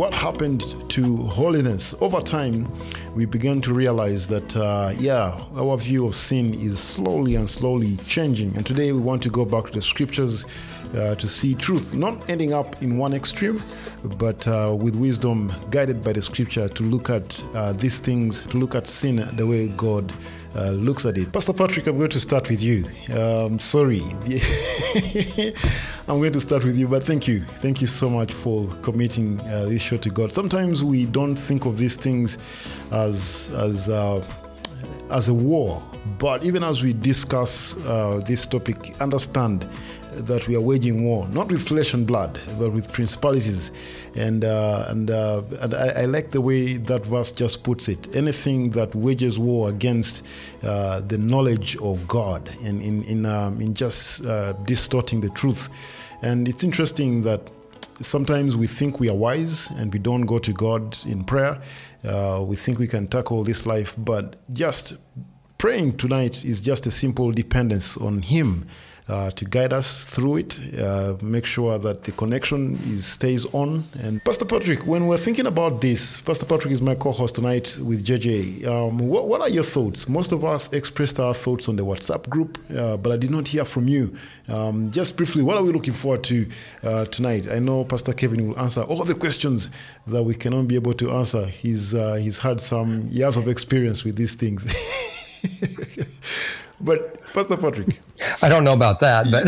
what happened to holiness? Over time, we began to realize that, uh, yeah, our view of sin is slowly and slowly changing. And today we want to go back to the scriptures uh, to see truth, not ending up in one extreme, but uh, with wisdom, guided by the scripture to look at uh, these things, to look at sin the way God uh, looks at it. Pastor Patrick, I'm going to start with you. Um, sorry. I'm going to start with you, but thank you. Thank you so much for committing uh, this show to God. Sometimes we don't think of these things as, as, uh, as a war, but even as we discuss uh, this topic, understand that we are waging war, not with flesh and blood, but with principalities. And uh, and uh, and I, I, like the way that verse just puts it. Anything that wages war against uh, the knowledge of God and in in um, in just uh, distorting the truth. And it's interesting that sometimes we think we are wise and we don't go to God in prayer. Uh, we think we can tackle this life, but just praying tonight is just a simple dependence on Him uh, to guide us through it, uh, make sure that the connection is stays on. And Pastor Patrick, when we're thinking about this, Pastor Patrick is my co-host tonight with JJ. Um, what, what, are your thoughts? Most of us expressed our thoughts on the WhatsApp group, uh, but I did not hear from you. Um, just briefly, what are we looking forward to uh, tonight? I know Pastor Kevin will answer all the questions that we cannot be able to answer. He's uh, he's had some years of experience with these things. but Pastor Patrick. I don't know about that, but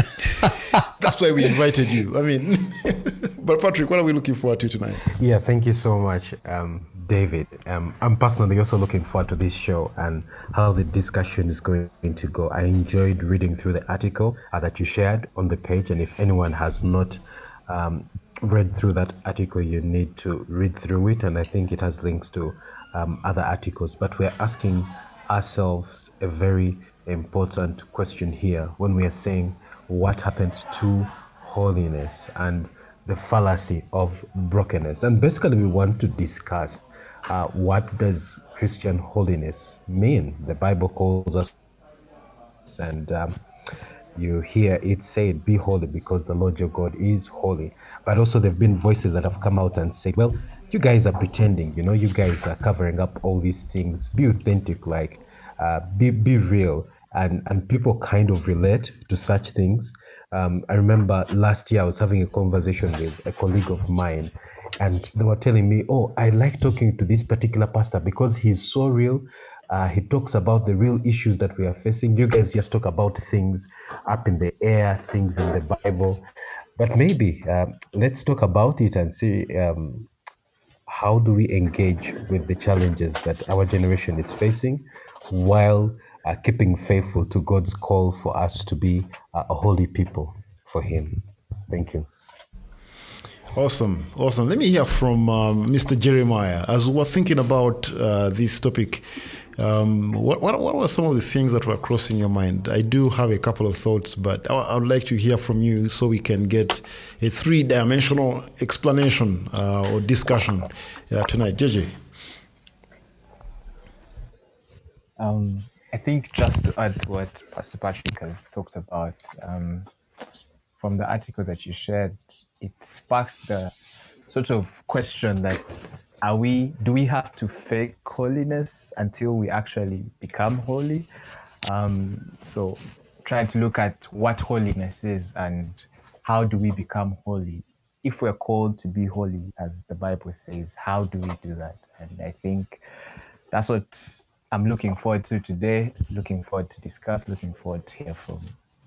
that's why we invited you. I mean, but Patrick, what are we looking forward to tonight? Yeah, thank you so much, um, David. Um, I'm personally also looking forward to this show and how the discussion is going to go. I enjoyed reading through the article uh, that you shared on the page, and if anyone has not um, read through that article, you need to read through it, and I think it has links to um, other articles. But we're asking ourselves a very important question here when we are saying what happened to holiness and the fallacy of brokenness. And basically, we want to discuss uh, what does Christian holiness mean. The Bible calls us, and um, you hear it said, "Be holy, because the Lord your God is holy." But also, there've been voices that have come out and said, "Well, you guys are pretending. You know, you guys are covering up all these things. Be authentic, like." Uh, be be real and and people kind of relate to such things. Um, I remember last year I was having a conversation with a colleague of mine, and they were telling me, "Oh, I like talking to this particular pastor because he's so real. Uh, he talks about the real issues that we are facing. You guys just talk about things up in the air, things in the Bible, but maybe um, let's talk about it and see." Um, how do we engage with the challenges that our generation is facing while uh, keeping faithful to God's call for us to be uh, a holy people for Him. Thank you. Awesome, awesome. Let me hear from um, Mr. Jeremiah as we're thinking about uh, this topic. Um, what, what, what, were some of the things that were crossing your mind? I do have a couple of thoughts, but I, I would like to hear from you so we can get a three dimensional explanation uh, or discussion uh, tonight. JJ. Um, I think just to add to what Pastor Patrick has talked about, um, from the article that you shared, it sparked the sort of question that are we do we have to fake holiness until we actually become holy? Um, so trying to look at what holiness is and how do we become holy? If we're called to be holy, as the Bible says, how do we do that? And I think that's what I'm looking forward to today, looking forward to discuss, looking forward to hear from,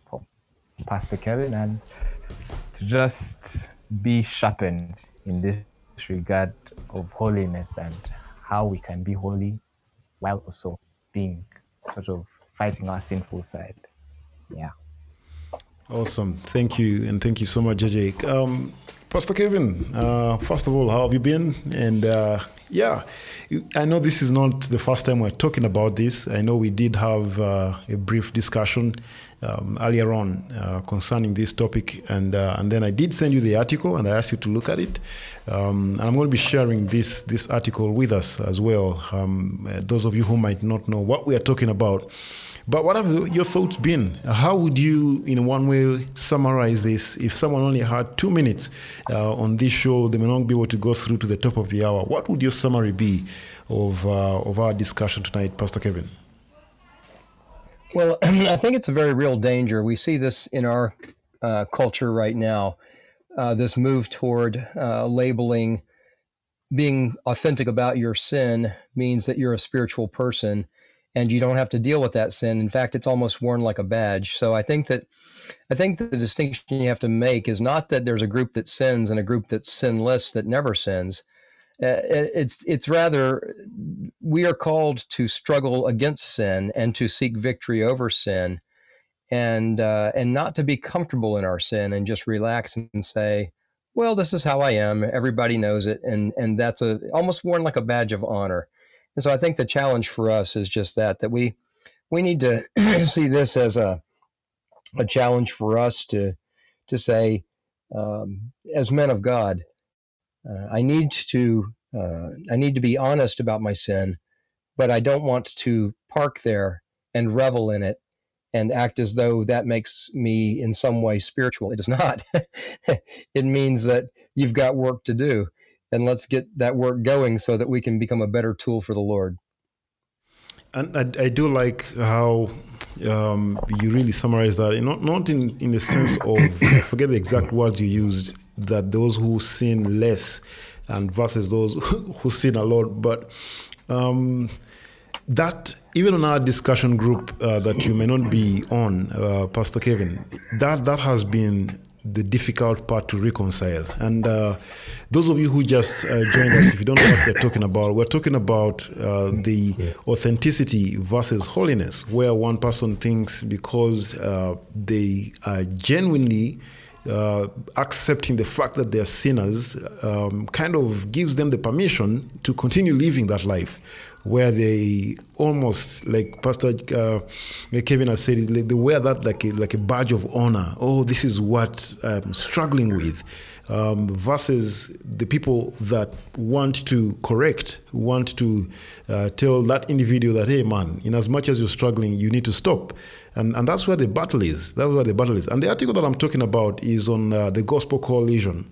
from Pastor Kevin and to just be sharpened in this regard of holiness and how we can be holy while also being sort of fighting our sinful side. Yeah. Awesome. Thank you. And thank you so much, JJ. Um, Pastor Kevin, uh, first of all, how have you been? And uh, yeah, I know this is not the first time we're talking about this. I know we did have uh, a brief discussion um, earlier on uh, concerning this topic, and uh, and then I did send you the article, and I asked you to look at it. Um, and I'm going to be sharing this this article with us as well. Um, uh, those of you who might not know what we are talking about. But what have your thoughts been? How would you, in one way, summarize this? If someone only had two minutes uh, on this show, they may not be able to go through to the top of the hour. What would your summary be of uh, of our discussion tonight, Pastor Kevin? Well, I think it's a very real danger. We see this in our uh, culture right now. Uh, this move toward uh, labeling being authentic about your sin means that you're a spiritual person and you don't have to deal with that sin. In fact, it's almost worn like a badge. So I think that I think the distinction you have to make is not that there's a group that sins and a group that's sinless that never sins. Uh, it's it's rather we are called to struggle against sin and to seek victory over sin, and uh, and not to be comfortable in our sin and just relax and say, well, this is how I am. Everybody knows it, and and that's a almost worn like a badge of honor. And so I think the challenge for us is just that that we we need to see this as a a challenge for us to to say um, as men of God, uh, I need to uh, I need to be honest about my sin, but I don't want to park there and revel in it and act as though that makes me in some way spiritual. It does not. it means that you've got work to do. And let's get that work going so that we can become a better tool for the Lord. And I, I do like how um, you really summarize that, not, not in, in the sense of, I forget the exact words you used, that those who sin less and versus those who sin a lot, but um, that even on our discussion group uh, that you may not be on, uh, Pastor Kevin, that that has been the difficult part to reconcile. And uh, those of you who just uh, joined us, if you don't know what we're talking about, we're talking about uh, the authenticity versus holiness, where one person thinks because uh, they are genuinely uh, accepting the fact that they're sinners um, kind of gives them the permission to continue living that life where they almost like Pastor uh, Kevin has said, they wear that like a, like a badge of honor. Oh, this is what I'm struggling with. Um, versus the people that want to correct, want to uh, tell that individual that, hey, man, in as much as you're struggling, you need to stop. And, and that's where the battle is. That's where the battle is. And the article that I'm talking about is on uh, the Gospel Coalition.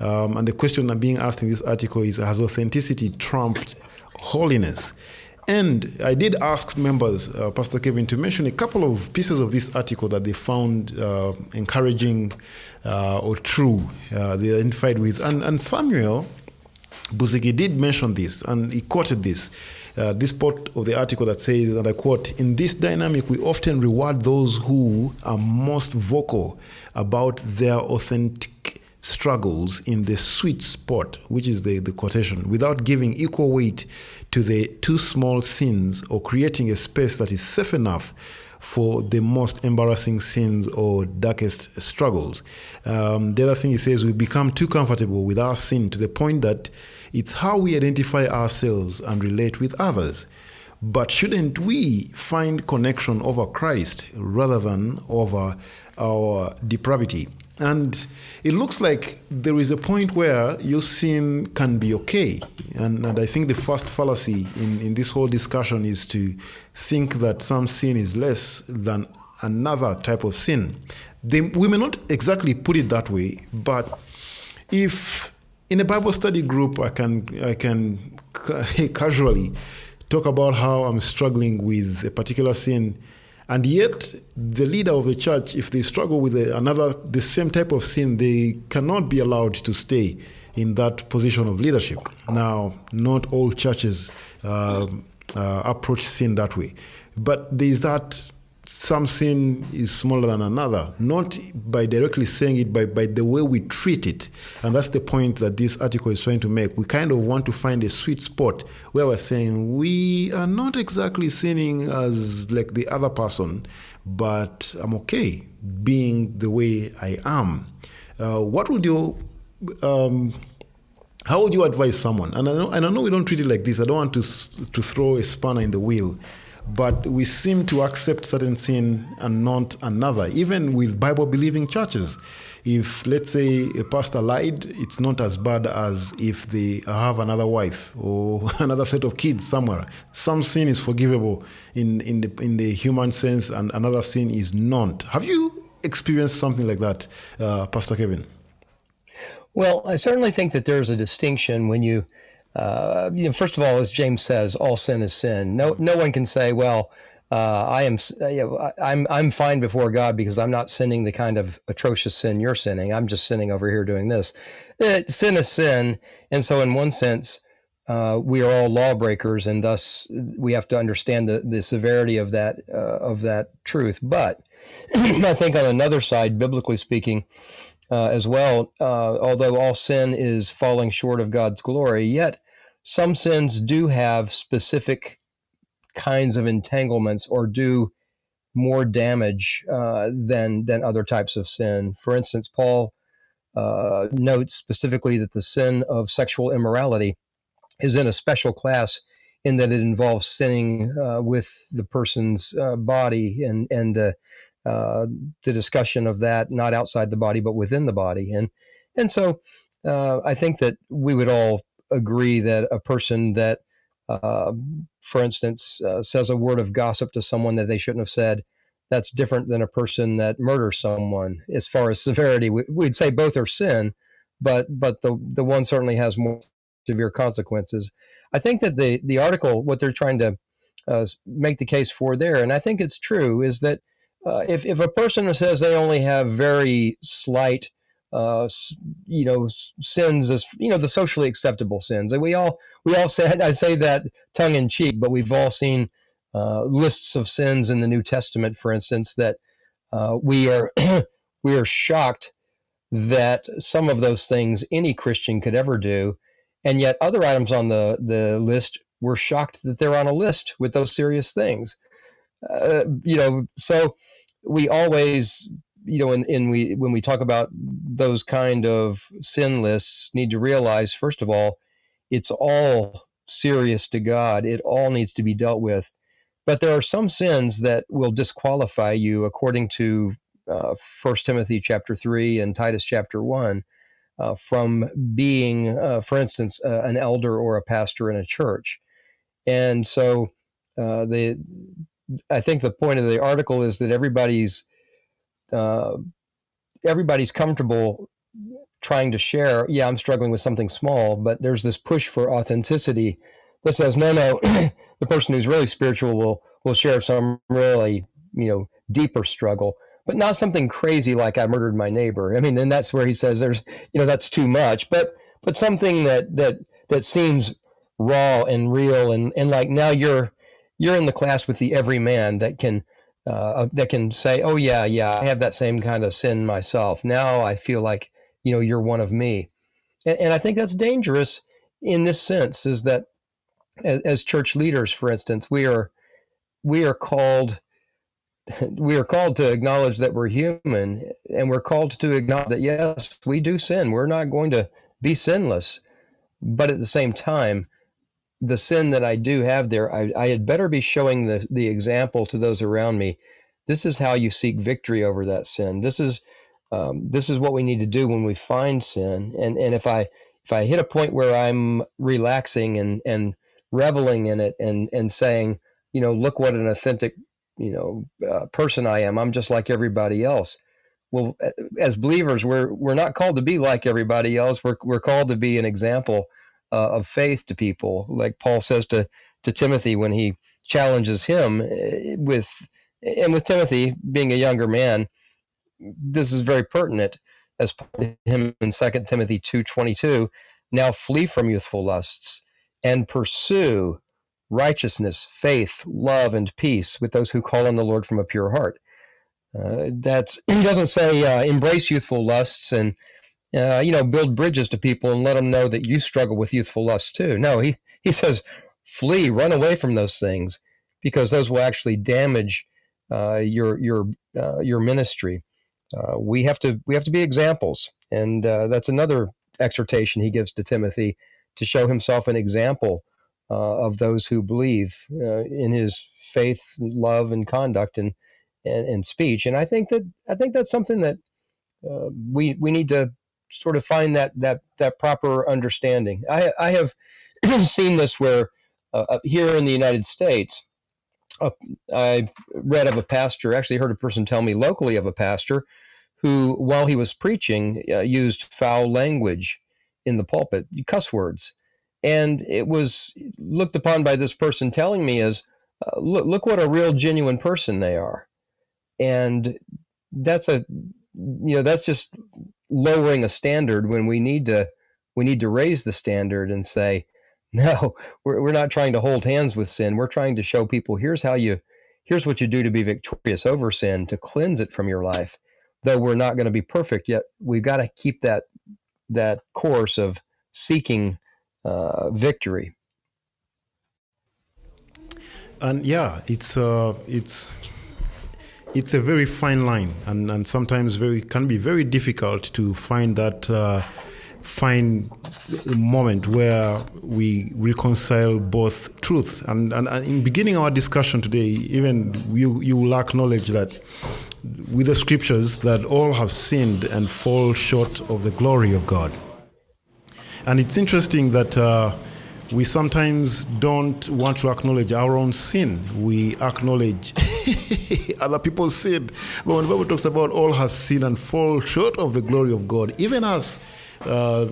Um, and the question I'm being asked in this article is Has authenticity trumped holiness. And I did ask members, uh, Pastor Kevin, to mention a couple of pieces of this article that they found uh, encouraging uh, or true, uh, they identified with. And, and Samuel Buzigi did mention this, and he quoted this. Uh, this part of the article that says, and I quote, In this dynamic, we often reward those who are most vocal about their authentic struggles in the sweet spot, which is the, the quotation, without giving equal weight to the two small sins or creating a space that is safe enough for the most embarrassing sins or darkest struggles. Um, the other thing he says, we become too comfortable with our sin to the point that it's how we identify ourselves and relate with others. But shouldn't we find connection over Christ rather than over our depravity? And it looks like there is a point where your sin can be okay. And, and I think the first fallacy in, in this whole discussion is to think that some sin is less than another type of sin. They, we may not exactly put it that way, but if in a Bible study group I can, I can casually talk about how I'm struggling with a particular sin and yet, the leader of the church, if they struggle with another, the same type of sin, they cannot be allowed to stay in that position of leadership. Now, not all churches uh, uh, approach sin that way, but there is that some sin is smaller than another, not by directly saying it, but by the way we treat it. And that's the point that this article is trying to make. We kind of want to find a sweet spot where we're saying we are not exactly sinning as like the other person, but I'm okay being the way I am. Uh, what would you, um, how would you advise someone? And I know, and I know we don't treat it like this. I don't want to to throw a spanner in the wheel, but we seem to accept certain sin and not another, even with Bible believing churches. If, let's say, a pastor lied, it's not as bad as if they have another wife or another set of kids somewhere. Some sin is forgivable in, in, the, in the human sense, and another sin is not. Have you experienced something like that, uh, Pastor Kevin? Well, I certainly think that there's a distinction when you, uh, you know, first of all, as James says, all sin is sin. No, no one can say, well, uh, I am, uh, you know, I'm, I'm fine before God because I'm not sinning the kind of atrocious sin you're sinning. I'm just sinning over here doing this. It, sin is sin, and so in one sense, uh, we are all lawbreakers, and thus we have to understand the, the severity of that uh, of that truth. But I think on another side, biblically speaking, uh, as well, uh, although all sin is falling short of God's glory, yet some sins do have specific kinds of entanglements or do more damage uh, than than other types of sin. For instance, Paul uh, notes specifically that the sin of sexual immorality is in a special class in that it involves sinning uh, with the person's uh, body and and the uh, the discussion of that not outside the body but within the body and and so uh, I think that we would all agree that a person that uh, for instance uh, says a word of gossip to someone that they shouldn't have said that's different than a person that murders someone as far as severity. We, would say both are sin but but the the one certainly has more severe consequences. I think that the the article what they're trying to uh, make the case for there and I think it's true is that uh, if, if a person says they only have very slight uh, you know sins as you know the socially acceptable sins. And we all we all say I say that tongue in cheek but we've all seen uh, lists of sins in the New Testament for instance that uh, we are we are shocked that some of those things any Christian could ever do. And yet other items on the the list we're shocked that they're on a list with those serious things. Uh, you know, so we always, you know, in we when we talk about those kind of sin lists, need to realize first of all, it's all serious to God. It all needs to be dealt with. But there are some sins that will disqualify you, according to uh, First Timothy chapter three and Titus chapter one, uh, from being, uh, for instance, uh, an elder or a pastor in a church. And so uh, the I think the point of the article is that everybody's uh, everybody's comfortable trying to share. Yeah, I'm struggling with something small, but there's this push for authenticity that says, no, no, the person who's really spiritual will will share some really you know deeper struggle, but not something crazy like I murdered my neighbor. I mean, then that's where he says there's you know that's too much, but but something that that that seems raw and real and and like now you're you're in the class with the everyman that can uh, that can say, "Oh yeah, yeah, I have that same kind of sin myself." Now I feel like you know you're one of me, and, and I think that's dangerous in this sense. Is that as, as church leaders, for instance, we are we are called we are called to acknowledge that we're human, and we're called to acknowledge that yes, we do sin. We're not going to be sinless, but at the same time, the sin that I do have there, I, I had better be showing the, the example to those around me. This is how you seek victory over that sin. This is um, this is what we need to do when we find sin. And and if I if I hit a point where I'm relaxing and and reveling in it and and saying, you know, look what an authentic you know uh, person I am. I'm just like everybody else. Well, as believers, we're we're not called to be like everybody else. We're we're called to be an example uh, of faith to people, like Paul says to to Timothy when he challenges him eh, with, and with Timothy being a younger man, this is very pertinent as him in Second Timothy two twenty two. Now flee from youthful lusts and pursue righteousness, faith, love, and peace with those who call on the Lord from a pure heart. Uh, that he doesn't say uh, embrace youthful lusts and uh, you know, build bridges to people and let them know that you struggle with youthful lust too. No, he, he says, flee, run away from those things because those will actually damage uh, your your uh, your ministry. Uh, we have to we have to be examples, and uh, that's another exhortation he gives to Timothy to show himself an example uh, of those who believe in his faith, love, and conduct and, and, and speech. And I think that I think that's something that we we need to sort of find that that that proper understanding. I I have seen this where uh, here in the United States, uh, I read of a pastor. Actually, heard a person tell me locally of a pastor who, while he was preaching, uh, used foul language in the pulpit, cuss words, and it was looked upon by this person telling me as, uh, look, look what a real genuine person they are, and that's a you know that's just lowering a standard when we need to we need to raise the standard and say no we're, we're not trying to hold hands with sin. We're trying to show people here's how you here's what you do to be victorious over sin to cleanse it from your life. Though we're not going to be perfect yet we've got to keep that that course of seeking uh, victory. And yeah it's uh it's it's a very fine line, and, and sometimes very can be very difficult to find that uh, fine moment where we reconcile both truths. And, and, and, in beginning our discussion today, even you you will acknowledge that with the scriptures that all have sinned and fall short of the glory of God. And it's interesting that. Uh, we sometimes don't want to acknowledge our own sin. We acknowledge other people's sin. But when the Bible talks about all have sinned and fall short of the glory of God, even us, uh,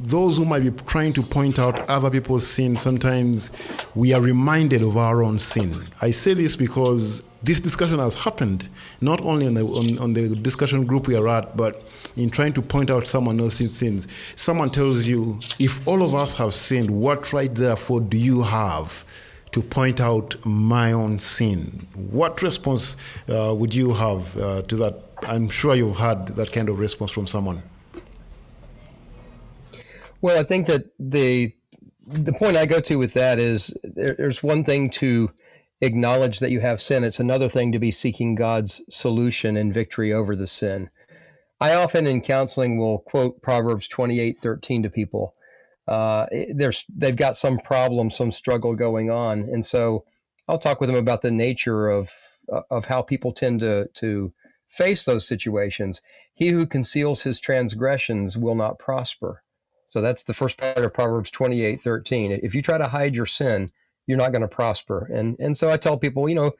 those who might be trying to point out other people's sin, sometimes we are reminded of our own sin. I say this because this discussion has happened not only on the, on, on the discussion group we are at, but in trying to point out someone else's sins. Someone tells you, if all of us have sinned, what right therefore do you have to point out my own sin? What response uh, would you have uh, to that? I'm sure you've had that kind of response from someone. Well, I think that the the point I go to with that is there, there's one thing to acknowledge that you have sin. It's another thing to be seeking God's solution and victory over the sin. I often in counseling will quote Proverbs 28 13 to people. Uh, there's, they've got some problem, some struggle going on. And so I'll talk with them about the nature of, of how people tend to, to face those situations. He who conceals his transgressions will not prosper. So that's the first part of Proverbs 28 13. If you try to hide your sin, you're not going to prosper. And, and so I tell people, you know,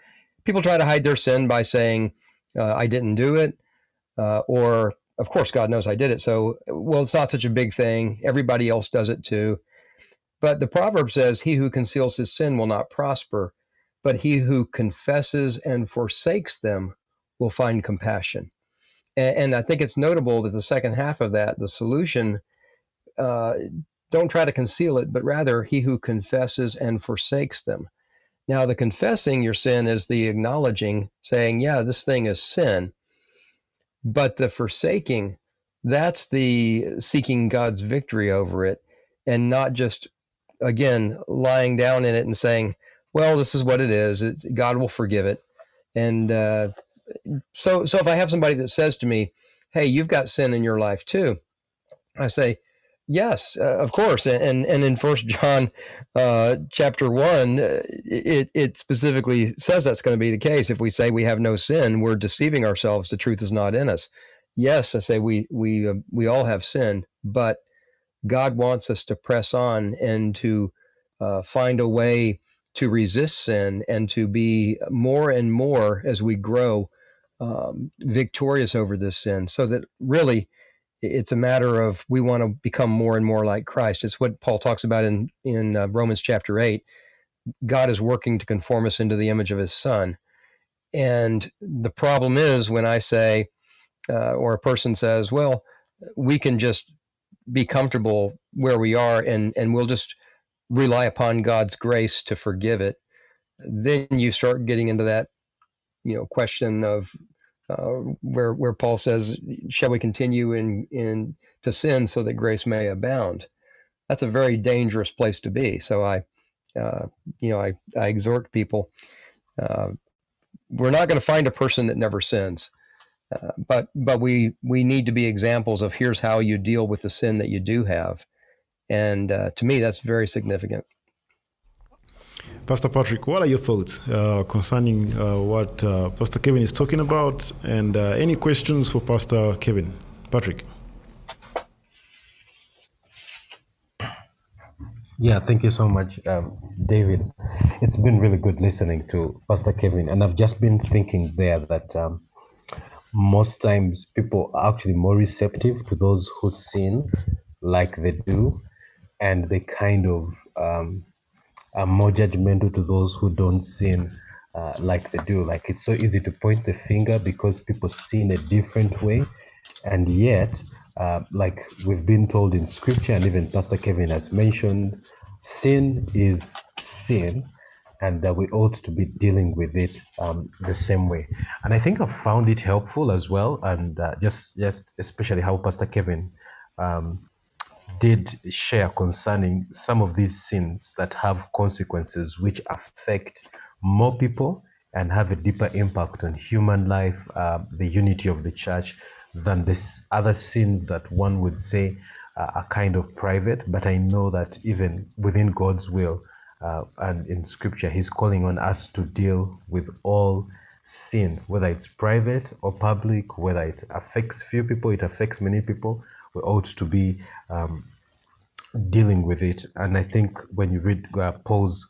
people try to hide their sin by saying, uh, I didn't do it uh, or of course God knows I did it. So well, it's not such a big thing. Everybody else does it too. But the proverb says, "He who conceals his sin will not prosper, but he who confesses and forsakes them will find compassion." And, and I think it's notable that the second half of that, the solution, uh, don't try to conceal it, but rather he who confesses and forsakes them. Now, the confessing your sin is the acknowledging, saying, "Yeah, this thing is sin." But the forsaking, that's the seeking God's victory over it and not just, again, lying down in it and saying, well, this is what it is. It's, God will forgive it. And uh, so, so if I have somebody that says to me, hey, you've got sin in your life too, I say, Yes, uh, of course, and and in First John, uh, chapter one, uh, it it specifically says that's going to be the case. If we say we have no sin, we're deceiving ourselves. The truth is not in us. Yes, I say we we uh, we all have sin, but God wants us to press on and to uh, find a way to resist sin and to be more and more as we grow um, victorious over this sin. So that really it's a matter of we want to become more and more like Christ. It's what Paul talks about in in uh, Romans chapter eight. God is working to conform us into the image of His Son, and the problem is when I say, uh, or a person says, "Well, we can just be comfortable where we are, and and we'll just rely upon God's grace to forgive it." Then you start getting into that, you know, question of uh, where where Paul says, "Shall we continue in in to sin so that grace may abound?" That's a very dangerous place to be. So I, uh, you know, I, I exhort people. Uh, we're not going to find a person that never sins, uh, but but we we need to be examples of here's how you deal with the sin that you do have, and uh, to me that's very significant. Pastor Patrick, what are your thoughts uh, concerning uh, what uh, Pastor Kevin is talking about? And uh, any questions for Pastor Kevin? Patrick. Yeah, thank you so much, um, David. It's been really good listening to Pastor Kevin, and I've just been thinking there that um, most times people are actually more receptive to those who sin like they do, and they kind of um, are more judgmental to those who don't sin uh, like they do. Like it's so easy to point the finger because people sin a different way, and yet uh, like we've been told in scripture, and even Pastor Kevin has mentioned, sin is sin, and that we ought to be dealing with it um, the same way. And I think I found it helpful as well, and uh, just just especially how Pastor Kevin um, did share concerning some of these sins that have consequences which affect more people and have a deeper impact on human life, uh, the unity of the church, than this other sins that one would say uh, are kind of private. But I know that even within God's will uh, and in Scripture, He's calling on us to deal with all sin, whether it's private or public, whether it affects few people, it affects many people. We ought to be um, dealing with it. And I think when you read uh, Paul's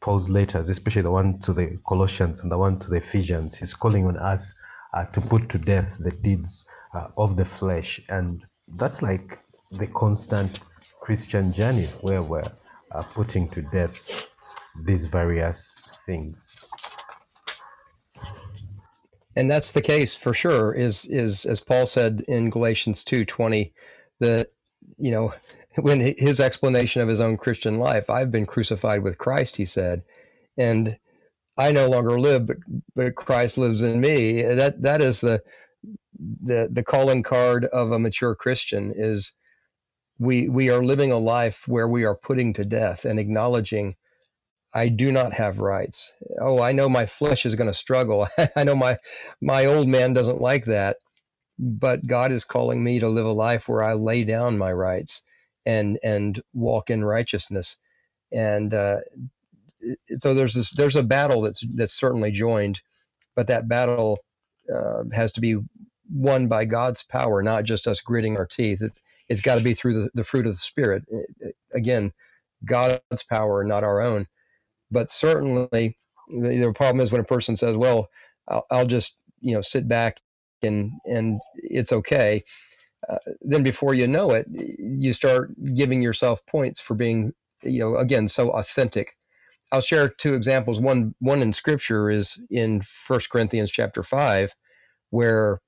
Paul's letters, especially the one to the Colossians and the one to the Ephesians, he's calling on us uh, to put to death the deeds uh, of the flesh. And that's like the constant Christian journey where we're uh, putting to death these various things. And that's the case for sure. Is is as Paul said in Galatians two twenty, that you know when his explanation of his own Christian life, I've been crucified with Christ, he said, and I no longer live, but but Christ lives in me. That that is the the the calling card of a mature Christian is we we are living a life where we are putting to death and acknowledging I do not have rights. Oh, I know my flesh is going to struggle. I know my my old man doesn't like that, but God is calling me to live a life where I lay down my rights and and walk in righteousness. And uh, so there's this there's a battle that's that's certainly joined, but that battle uh, has to be won by God's power, not just us gritting our teeth. It's it's got to be through the, the fruit of the spirit. Again, God's power, not our own. But certainly, the, the problem is when a person says, "Well, I'll, I'll just you know sit back and and it's okay." Uh, then before you know it, you start giving yourself points for being, you know, again, so authentic. I'll share two examples. One, one in Scripture is in First Corinthians chapter five, where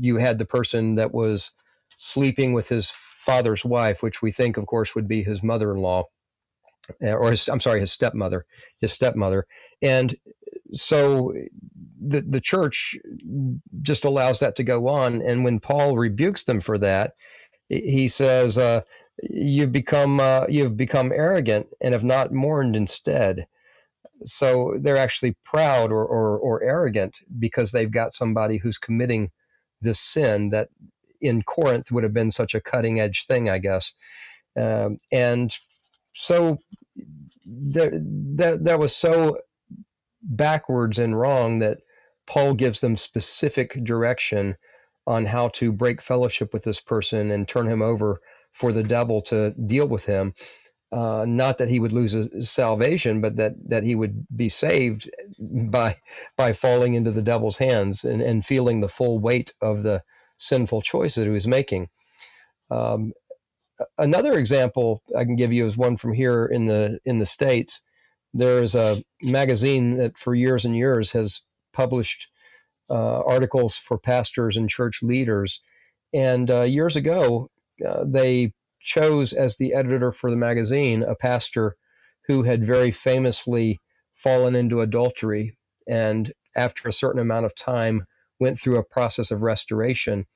you had the person that was sleeping with his father's wife, which we think, of course, would be his mother-in-law, uh, or his, I'm sorry, his stepmother, his stepmother, and so the the church just allows that to go on. And when Paul rebukes them for that, he says, uh, "You've become uh, you've become arrogant and have not mourned instead." So they're actually proud or, or, or arrogant because they've got somebody who's committing this sin that in Corinth would have been such a cutting edge thing, I guess. Um, and so that, that that was so backwards and wrong that Paul gives them specific direction on how to break fellowship with this person and turn him over for the devil to deal with him. Uh, not that he would lose his salvation, but that that he would be saved by by falling into the devil's hands and, and feeling the full weight of the sinful choice that he was making. Um, another example I can give you is one from here in the in the states. There is a magazine that for years and years has published uh, articles for pastors and church leaders. And uh, years ago, uh, they chose as the editor for the magazine a pastor who had very famously fallen into adultery and after a certain amount of time went through a process of restoration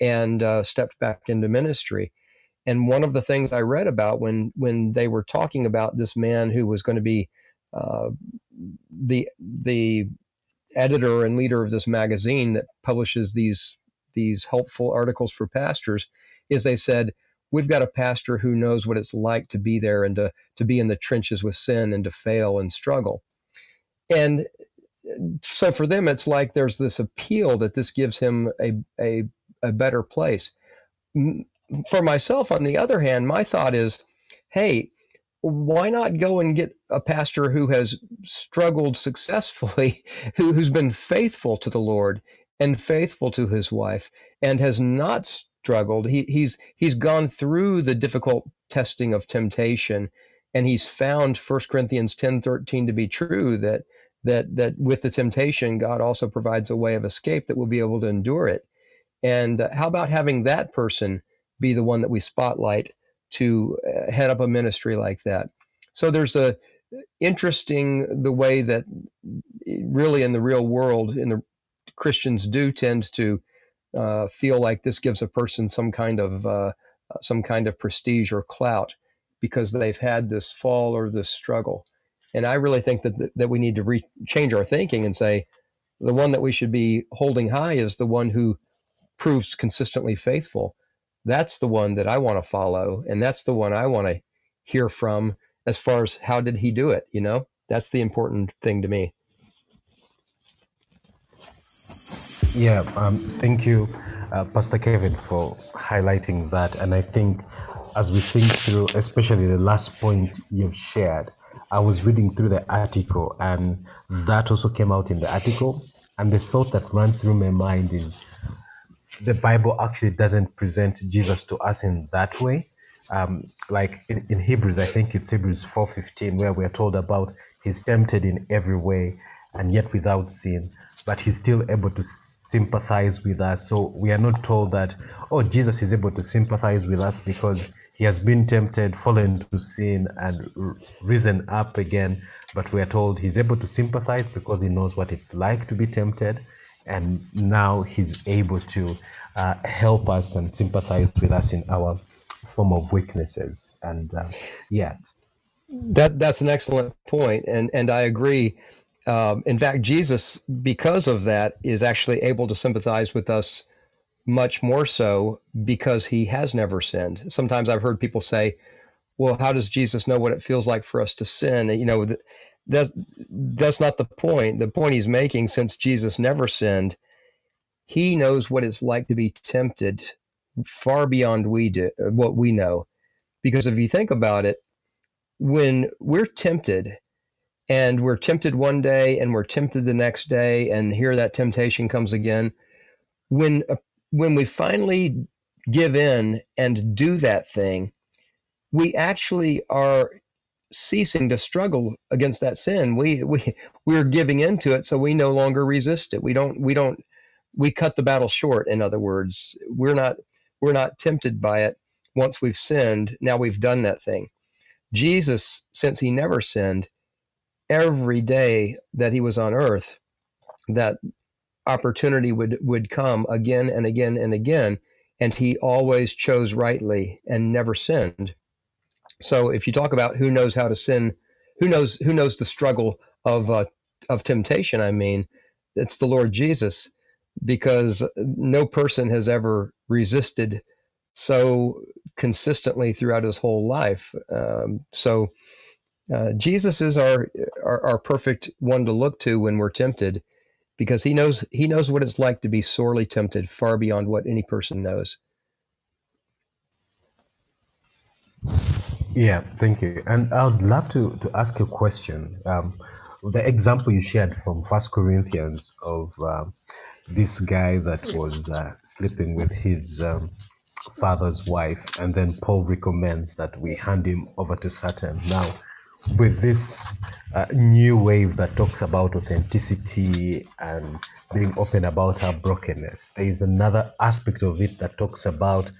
and uh, stepped back into ministry and one of the things i read about when when they were talking about this man who was going to be uh, the the editor and leader of this magazine that publishes these these helpful articles for pastors is they said we've got a pastor who knows what it's like to be there and to, to be in the trenches with sin and to fail and struggle. And so for them, it's like there's this appeal that this gives him a, a, a better place. For myself, on the other hand, my thought is, hey, why not go and get a pastor who has struggled successfully, who, who's been faithful to the Lord and faithful to his wife and has not struggled. He, he's he's gone through the difficult testing of temptation and he's found 1 Corinthians 10 13 to be true that that that with the temptation, God also provides a way of escape that we'll be able to endure it. And uh, how about having that person be the one that we spotlight to uh, head up a ministry like that? So there's a interesting the way that really in the real world in the Christians do tend to uh, feel like this gives a person some kind of uh, some kind of prestige or clout because they've had this fall or this struggle. And I really think that that we need to re- change our thinking and say the one that we should be holding high is the one who proves consistently faithful. That's the one that I want to follow, and that's the one I want to hear from. As far as how did he do it, you know, that's the important thing to me. Yeah, um, thank you, uh, Pastor Kevin, for highlighting that. And I think as we think through, especially the last point you've shared, I was reading through the article, and that also came out in the article. And the thought that ran through my mind is the Bible actually doesn't present Jesus to us in that way. Um, like in, in Hebrews, I think it's Hebrews 4:15, where we're told about he's tempted in every way and yet without sin, but he's still able to sympathize with us. So we are not told that, oh, Jesus is able to sympathize with us because he has been tempted, fallen to sin, and risen up again. But we are told he's able to sympathize because he knows what it's like to be tempted. And now he's able to uh, help us and sympathize with us in our form of weaknesses. And uh, yeah. That, that's an excellent point, and and I agree. Um, in fact, Jesus, because of that, is actually able to sympathize with us much more so because he has never sinned. Sometimes I've heard people say, well, how does Jesus know what it feels like for us to sin? You know, that's, that's not the point. The point he's making, since Jesus never sinned, he knows what it's like to be tempted far beyond we do, what we know. Because if you think about it, when we're tempted, and we're tempted one day and we're tempted the next day and here that temptation comes again when when we finally give in and do that thing we actually are ceasing to struggle against that sin we we we're giving into it so we no longer resist it. We don't we don't we cut the battle short in other words. We're not we're not tempted by it once we've sinned now we've done that thing. Jesus since he never sinned every day that he was on earth that opportunity would would come again and again and again and he always chose rightly and never sinned so if you talk about who knows how to sin who knows who knows the struggle of uh, of temptation i mean it's the lord jesus because no person has ever resisted so consistently throughout his whole life um, so uh, Jesus is our, our, our perfect one to look to when we're tempted, because he knows he knows what it's like to be sorely tempted, far beyond what any person knows. Yeah, thank you. And I would love to to ask a question. Um, the example you shared from First Corinthians of um, this guy that was uh, sleeping with his um, father's wife, and then Paul recommends that we hand him over to Satan. Now, with this uh, new wave that talks about authenticity and being open about our brokenness, there is another aspect of it that talks about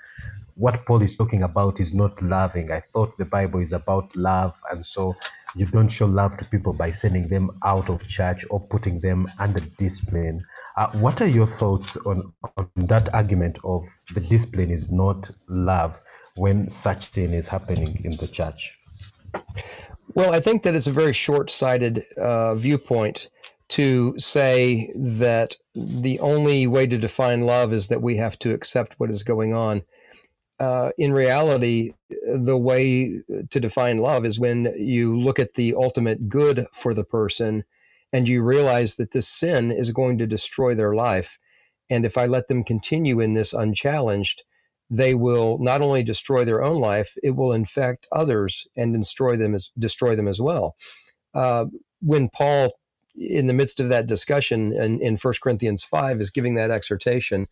what Paul is talking about is not loving. I thought the Bible is about love, and so you don't show love to people by sending them out of church or putting them under discipline. Uh, what are your thoughts on, on that argument of the discipline is not love when such thing is happening in the church? Well, I think that it's a very short sighted uh, viewpoint to say that the only way to define love is that we have to accept what is going on. Uh, in reality, the way to define love is when you look at the ultimate good for the person and you realize that this sin is going to destroy their life. And if I let them continue in this unchallenged, they will not only destroy their own life, it will infect others and destroy them as destroy them as well. Uh, when Paul, in the midst of that discussion in, in 1 Corinthians 5, is giving that exhortation,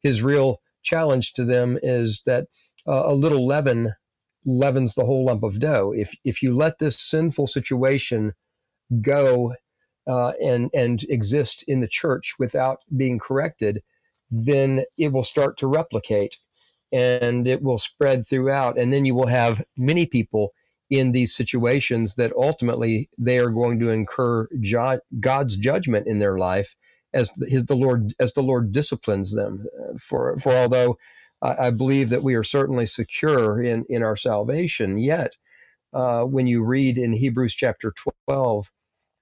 his real challenge to them is that uh, a little leaven leavens the whole lump of dough. If if you let this sinful situation go uh, and and exist in the church without being corrected, then it will start to replicate, and it will spread throughout, and then you will have many people in these situations that ultimately they are going to incur jo- God's judgment in their life as his the Lord as the Lord disciplines them. For for although I, I believe that we are certainly secure in in our salvation, yet uh, when you read in Hebrews chapter twelve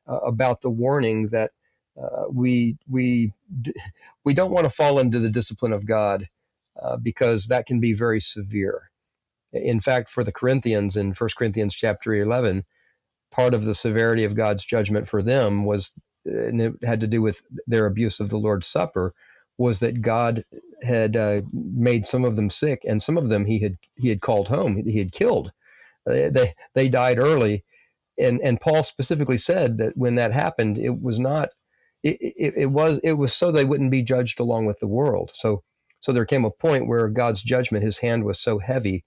uh, about the warning that uh, we we we don't want to fall into the discipline of God uh, because that can be very severe. In fact, for the Corinthians in 1 Corinthians chapter 11, part of the severity of God's judgment for them was and it had to do with their abuse of the Lord's Supper, was that God had uh, made some of them sick, and some of them he had he had called home, he had killed. Uh, they they died early, and and Paul specifically said that when that happened, it was not. It, it, it was it was so they wouldn't be judged along with the world. So so there came a point where God's judgment, His hand was so heavy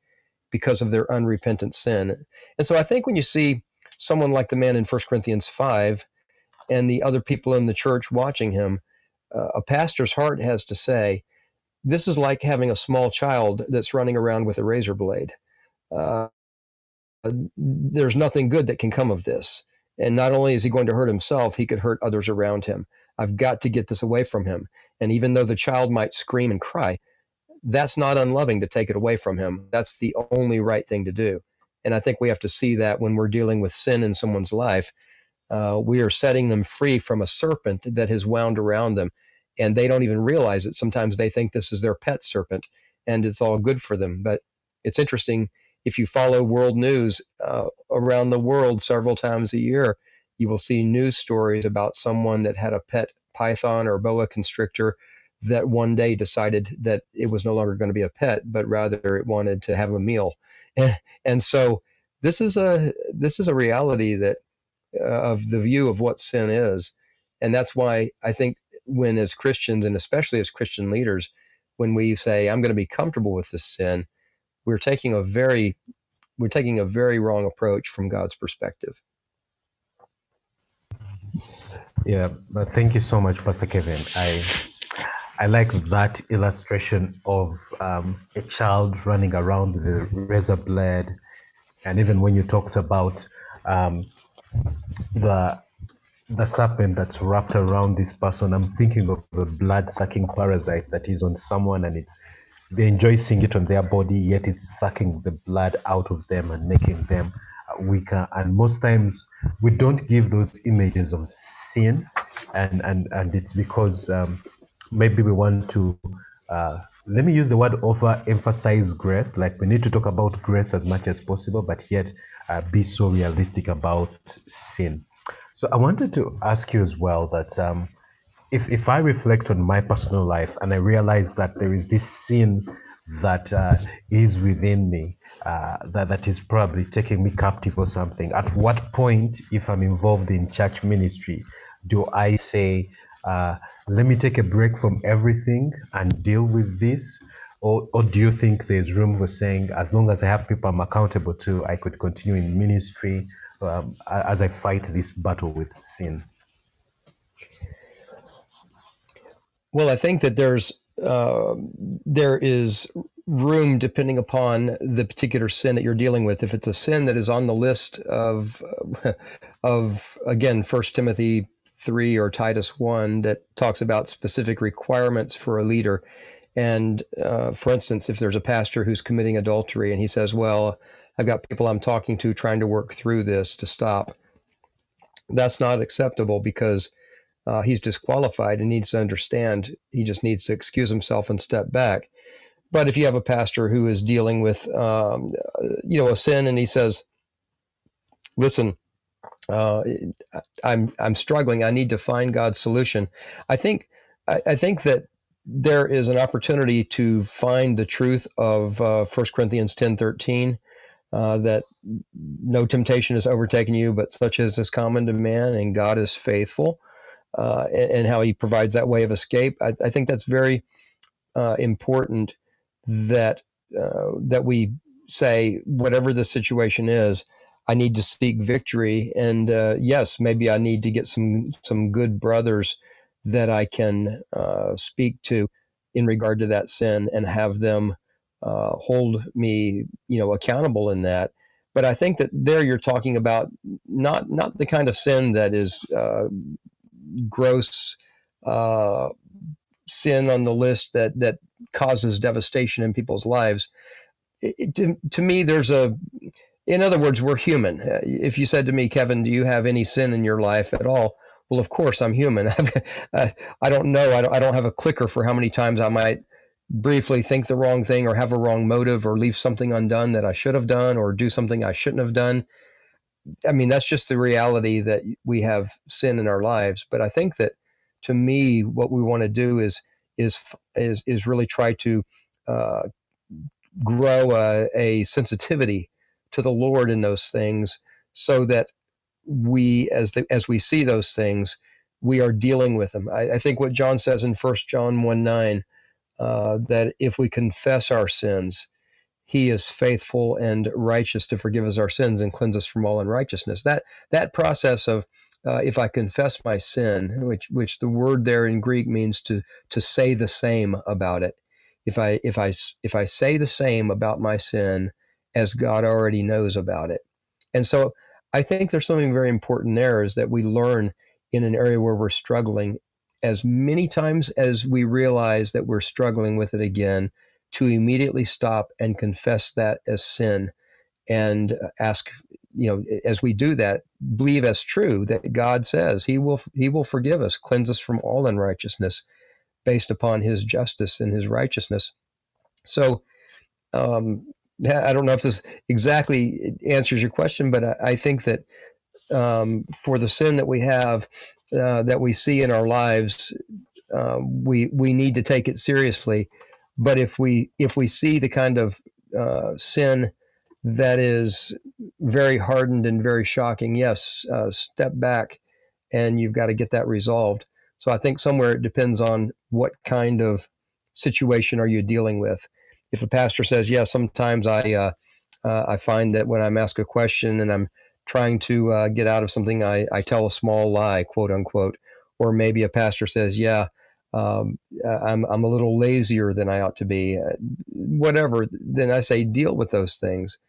because of their unrepentant sin. And so I think when you see someone like the man in 1 Corinthians 5 and the other people in the church watching him, uh, a pastor's heart has to say, this is like having a small child that's running around with a razor blade. Uh, there's nothing good that can come of this. And not only is he going to hurt himself, he could hurt others around him. I've got to get this away from him. And even though the child might scream and cry, that's not unloving to take it away from him. That's the only right thing to do. And I think we have to see that when we're dealing with sin in someone's life, uh, we are setting them free from a serpent that has wound around them. And they don't even realize it. Sometimes they think this is their pet serpent and it's all good for them. But it's interesting if you follow world news uh, around the world several times a year, you will see news stories about someone that had a pet python or boa constrictor that one day decided that it was no longer going to be a pet, but rather it wanted to have a meal. And, and so this is a this is a reality that of the view of what sin is. And that's why I think when, as Christians, and especially as Christian leaders, when we say, I'm going to be comfortable with this sin, we're taking a very we're taking a very wrong approach from God's perspective. Yeah, thank you so much, Pastor Kevin. I I like that illustration of um, a child running around with a razor blade, and even when you talked about um, the the serpent that's wrapped around this person, I'm thinking of the blood sucking parasite that is on someone and it's they enjoy seeing it on their body, yet it's sucking the blood out of them and making them weaker. And most times we don't give those images of sin, and and and it's because um, maybe we want to. Uh, let me use the word offer, emphasize grace. Like we need to talk about grace as much as possible, but yet uh, be so realistic about sin. So I wanted to ask you as well that um, if, if I reflect on my personal life and I realize that there is this sin that uh, is within me, uh, that, that is probably taking me captive or something, at what point, if I'm involved in church ministry, do I say, uh, let me take a break from everything and deal with this? Or, or do you think there's room for saying, as long as I have people I'm accountable to, I could continue in ministry um, as I fight this battle with sin? Well, I think that there's uh, there is room depending upon the particular sin that you're dealing with. If it's a sin that is on the list of of again First Timothy three or Titus one that talks about specific requirements for a leader, and uh, for instance, if there's a pastor who's committing adultery and he says, "Well, I've got people I'm talking to trying to work through this to stop," that's not acceptable because uh, he's disqualified and needs to understand he just needs to excuse himself and step back. but if you have a pastor who is dealing with, um, you know, a sin, and he says, "Listen, uh, I'm I'm struggling. I need to find God's solution." I think I, I, think that there is an opportunity to find the truth of uh, 1 Corinthians ten thirteen. Uh, that no temptation has overtaken you, but such as is common to man, and God is faithful, uh, and, and, how He provides that way of escape. I, I think that's very uh, important that uh, that we say whatever the situation is, I need to seek victory, and uh, yes, maybe I need to get some some good brothers that I can uh, speak to in regard to that sin and have them uh, hold me, you know, accountable in that. But I think that there you're talking about not not the kind of sin that is uh, gross uh, sin on the list that that causes devastation in people's lives. It, to, to me, there's a, in other words, we're human. Uh, if you said to me, Kevin, do you have any sin in your life at all? Well, of course, I'm human. I don't know. I don't, I don't have a clicker for how many times I might briefly think the wrong thing or have a wrong motive or leave something undone that I should have done or do something I shouldn't have done. I mean, that's just the reality that we have sin in our lives. But I think that to me, what we want to do is is is is really try to uh, grow a, a, sensitivity to the Lord in those things, so that we, as the, as we see those things, we are dealing with them. I, I think what John says in 1 John one nine, uh, that if we confess our sins, He is faithful and righteous to forgive us our sins and cleanse us from all unrighteousness. That that process of uh, if I confess my sin, which which the word there in Greek means to to say the same about it. If I if I if I say the same about my sin as God already knows about it, and so I think there's something very important there is that we learn in an area where we're struggling as many times as we realize that we're struggling with it again to immediately stop and confess that as sin and ask you know, as we do that, believe as true that God says He will He will forgive us, cleanse us from all unrighteousness, based upon His justice and His righteousness. So, um, I don't know if this exactly answers your question, but I, I think that um, for the sin that we have, uh, that we see in our lives, uh, we we need to take it seriously. But if we if we see the kind of uh, sin that is very hardened and very shocking, yes, uh, step back and you've got to get that resolved. So I think somewhere it depends on what kind of situation are you dealing with. If a pastor says, "Yeah, sometimes I uh, uh, I find that when I'm asked a question and I'm trying to uh, get out of something, I, I tell a small lie, quote unquote," or maybe a pastor says, "Yeah, um, I'm, I'm a little lazier than I ought to be, uh, whatever, then I say deal with those things.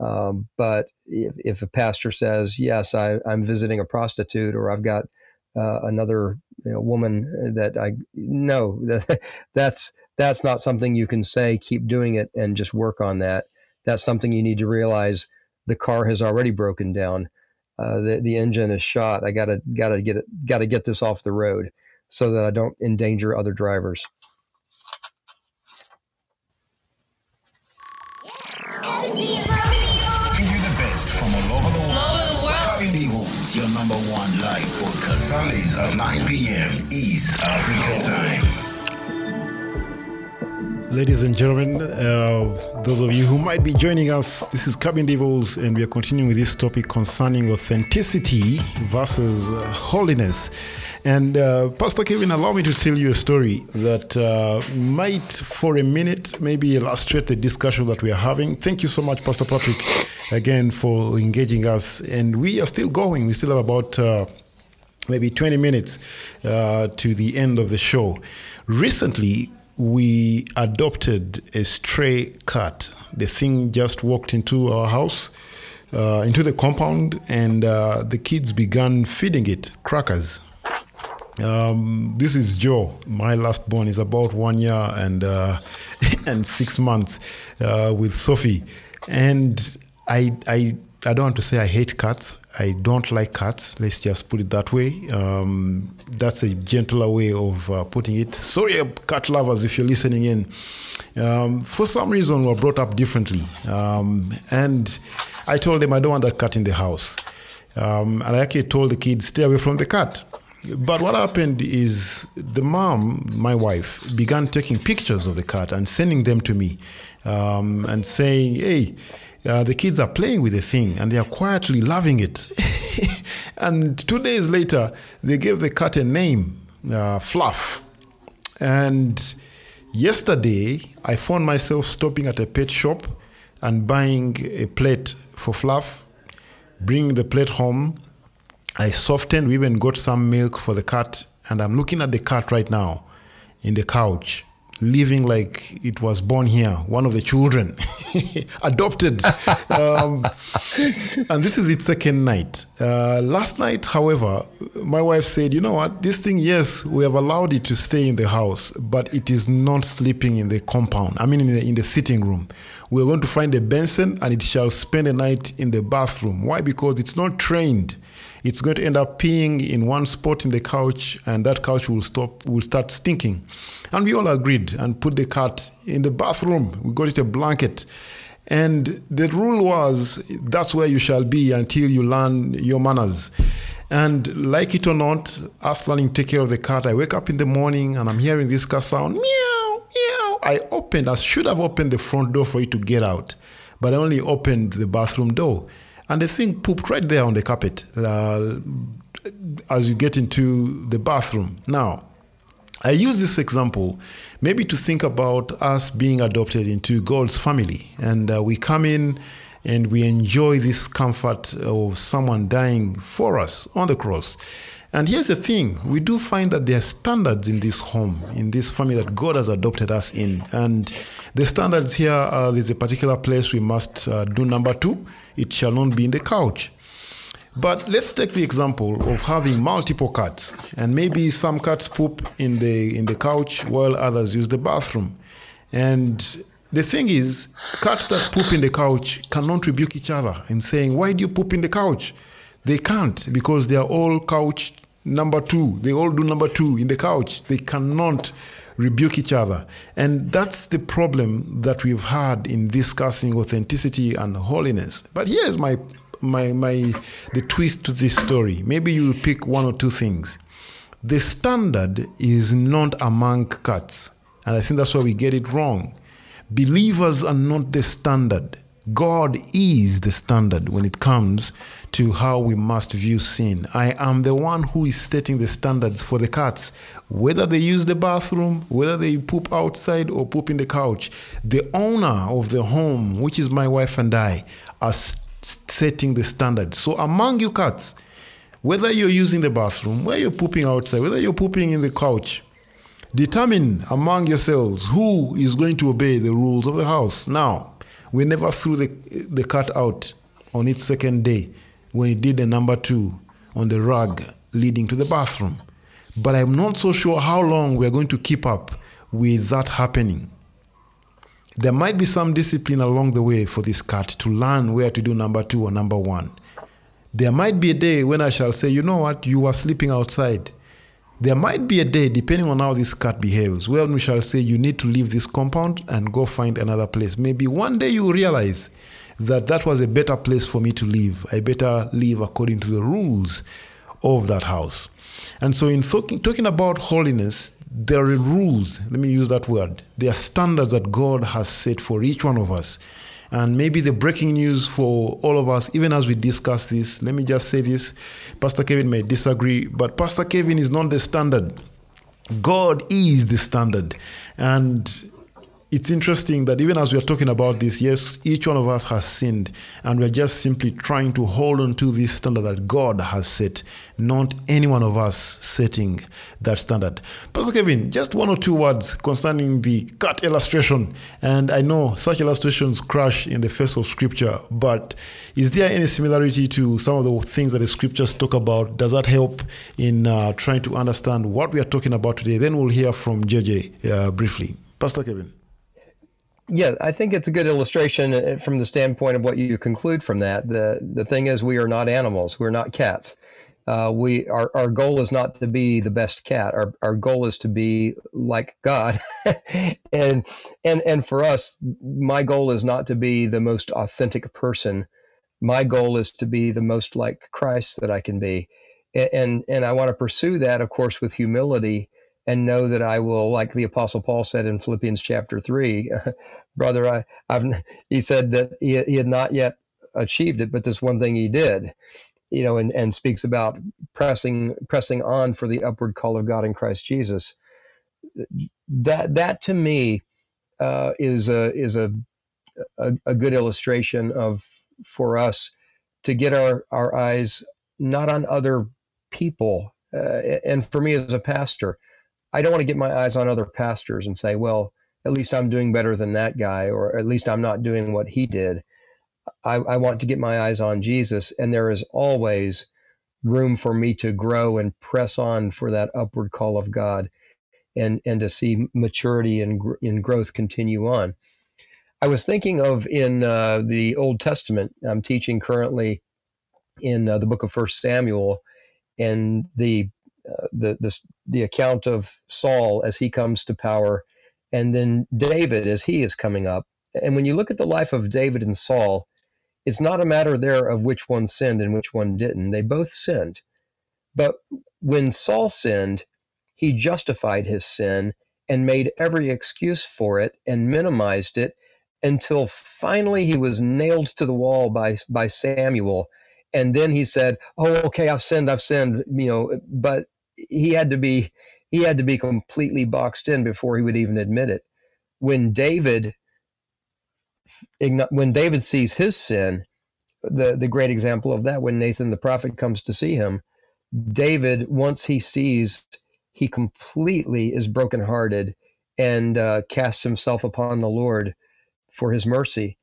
Um, but if, if, a pastor says, yes, I, I'm visiting a prostitute or I've got uh, another you know, woman that I no, that's that's not something you can say. Keep doing it and just work on that. That's something you need to realize. The car has already broken down. Uh, the the engine is shot. I gotta gotta get it gotta get this off the road so that I don't endanger other drivers. Can you the best from all over the world? Cavity Homes, your number one live podcast. Sundays at 9 p.m. East African time. Ladies and gentlemen, uh, those of you who might be joining us, this is Cabin Devils, and we are continuing with this topic concerning authenticity versus uh, holiness. And uh, Pastor Kevin, allow me to tell you a story that uh, might, for a minute, maybe illustrate the discussion that we are having. Thank you so much, Pastor Patrick, again for engaging us. And we are still going. We still have about uh, maybe 20 minutes uh, to the end of the show. Recently, we adopted a stray cat. The thing just walked into our house. Uh, into the compound, and uh, the kids began feeding it crackers um, this is Joe. My last born is about one year and uh, and six months uh, with Sophie, and I I I don't want to say I hate cats. I don't like cats. Let's just put it that way. Um, that's a gentler way of uh, putting it. Sorry, cat lovers, if you're listening in. Um, for some reason, were brought up differently. Um, and I told them I don't want that cat in the house. Um, and I actually told the kids, stay away from the cat. But what happened is the mom, my wife, began taking pictures of the cat and sending them to me um, and saying, hey, uh, the kids are playing with the thing and they are quietly loving it. and two days later, they gave the cat a name, uh, Fluff. And yesterday, I found myself stopping at a pet shop and buying a plate for Fluff, bringing the plate home. I softened, we even got some milk for the cat, and I'm looking at the cat right now in the couch living like it was born here, one of the children, adopted. Um, and this is its second night. Uh, last night, however, my wife said, you know what, this thing, yes, we have allowed it to stay in the house, but it is not sleeping in the compound, I mean, in the, in the sitting room. We're going to find a Benson and it shall spend a night in the bathroom. Why? Because it's not trained it's going to end up peeing in one spot in the couch, and that couch will stop, will start stinking. And we all agreed and put the cat in the bathroom. We got it a blanket. And the rule was that's where you shall be until you learn your manners. And like it or not, us learning take care of the cat, I wake up in the morning and I'm hearing this cat sound, meow, meow. I opened, I should have opened the front door for it to get out, but I only opened the bathroom door and the thing pooped right there on the carpet uh, as you get into the bathroom. Now, I use this example maybe to think about us being adopted into God's family, and uh, we come in and we enjoy this comfort of someone dying for us on the cross. And here's the thing we do find that there are standards in this home, in this family that God has adopted us in. And the standards here are there's a particular place we must uh, do number two, it shall not be in the couch. But let's take the example of having multiple cats, and maybe some cats poop in the in the couch while others use the bathroom. And the thing is, cats that poop in the couch cannot rebuke each other and saying, "Why do you poop in the couch?" They can't because they are all couch number two. They all do number two in the couch. They cannot rebuke each other. And that's the problem that we've had in discussing authenticity and holiness. But here's my my my the twist to this story. Maybe you'll pick one or two things. The standard is not among cats. And I think that's why we get it wrong. Believers are not the standard. God is the standard when it comes to how we must view sin. I am the one who is setting the standards for the cats, whether they use the bathroom, whether they poop outside or poop in the couch. The owner of the home, which is my wife and I, are setting the standards. So among you cats, whether you're using the bathroom, whether you're pooping outside, whether you're pooping in the couch, determine among yourselves who is going to obey the rules of the house. Now, we never threw the, the cat out on its second day when it did the number two on the rug leading to the bathroom. But I'm not so sure how long we're going to keep up with that happening. There might be some discipline along the way for this cat to learn where to do number two or number one. There might be a day when I shall say, you know what, you are sleeping outside. There might be a day, depending on how this cat behaves, where we shall say you need to leave this compound and go find another place. Maybe one day you realize that that was a better place for me to live. I better live according to the rules of that house. And so, in talking, talking about holiness, there are rules. Let me use that word. There are standards that God has set for each one of us. And maybe the breaking news for all of us, even as we discuss this, let me just say this. Pastor Kevin may disagree, but Pastor Kevin is not the standard. God is the standard. And it's interesting that even as we are talking about this, yes, each one of us has sinned, and we're just simply trying to hold on to this standard that God has set, not any one of us setting that standard. Pastor Kevin, just one or two words concerning the cut illustration. And I know such illustrations crash in the face of Scripture, but is there any similarity to some of the things that the Scriptures talk about? Does that help in uh, trying to understand what we are talking about today? Then we'll hear from JJ uh, briefly. Pastor Kevin. Yeah, I think it's a good illustration uh, from the standpoint of what you conclude from that. The the thing is, we are not animals. We're not cats. Uh, we our, our goal is not to be the best cat. Our, our goal is to be like God, and and and for us, my goal is not to be the most authentic person. My goal is to be the most like Christ that I can be, and and, and I want to pursue that, of course, with humility, and know that I will, like the Apostle Paul said in Philippians chapter three, brother, I, I've he said that he, he had not yet achieved it, but this one thing he did you know, and, and speaks about pressing pressing on for the upward call of God in Christ Jesus. That that to me uh, is a is a, a, a good illustration of for us to get our our eyes not on other people. Uh, and for me as a pastor, I don't want to get my eyes on other pastors and say, well, at least I'm doing better than that guy, or at least I'm not doing what he did. I, I want to get my eyes on Jesus, and there is always room for me to grow and press on for that upward call of God and and to see maturity and in growth continue on. I was thinking of in uh, the Old Testament. I'm teaching currently in uh, the book of First Samuel, and the the the the account of Saul as he comes to power, and then David as he is coming up. And when you look at the life of David and Saul, it's not a matter there of which one sinned and which one didn't. They both sinned. But when Saul sinned, he justified his sin and made every excuse for it and minimized it until finally he was nailed to the wall by by Samuel and then he said oh okay I've sinned I've sinned you know but he had to be he had to be completely boxed in before he would even admit it when David when David sees his sin, the the great example of that when Nathan the prophet comes to see him, David once he sees he completely is brokenhearted and uh, casts himself upon the Lord for His mercy.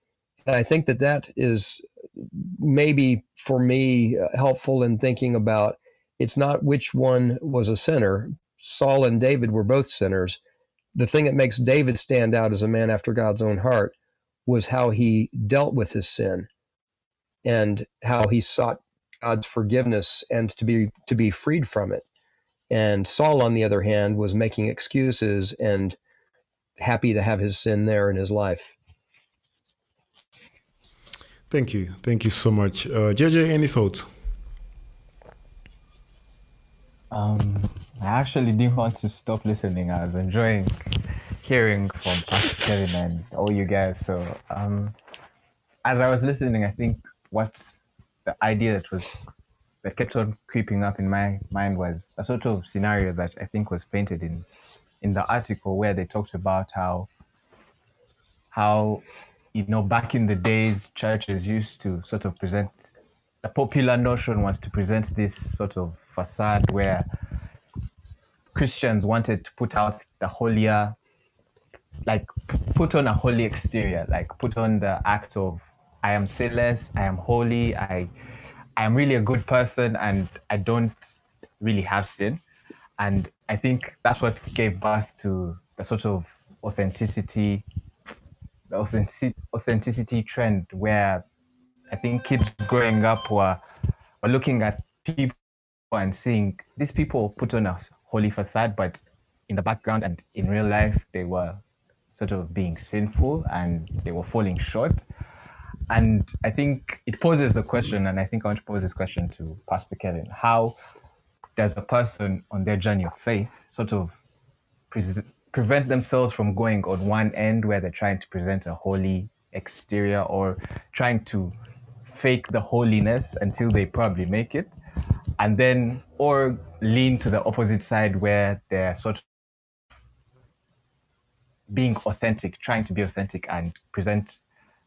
And I think that that is maybe for me uh, helpful in thinking about it's not which one was a sinner. Saul and David were both sinners. The thing that makes David stand out as a man after God's own heart was how he dealt with his sin and how he sought God's forgiveness and to be to be freed from it. And Saul, on the other hand, was making excuses and happy to have his sin there in his life. Thank you. Thank you so much. Uh, JJ, any thoughts? Um, I actually didn't want to stop listening. I was enjoying hearing from Pastor Kevin and all you guys. So, um, as I was listening, I think what the idea that was that kept on creeping up in my mind was a sort of scenario that I think was painted in in the article where they talked about how how you know back in the days churches used to sort of present the popular notion was to present this sort of facade where Christians wanted to put out the holier like put on a holy exterior, like put on the act of I am sinless, I am holy, I I am really a good person and I don't really have sin. And I think that's what gave birth to the sort of authenticity the authenticity, authenticity trend where I think kids growing up were, were looking at people and seeing these people put on a holy facade, but in the background and in real life, they were sort of being sinful and they were falling short. And I think it poses the question, and I think I want to pose this question to Pastor Kevin. How does a person on their journey of faith sort of pre- prevent themselves from going on one end where they're trying to present a holy exterior or trying to fake the holiness until they probably make it, and then, or lean to the opposite side where they're sort of being authentic, trying to be authentic and present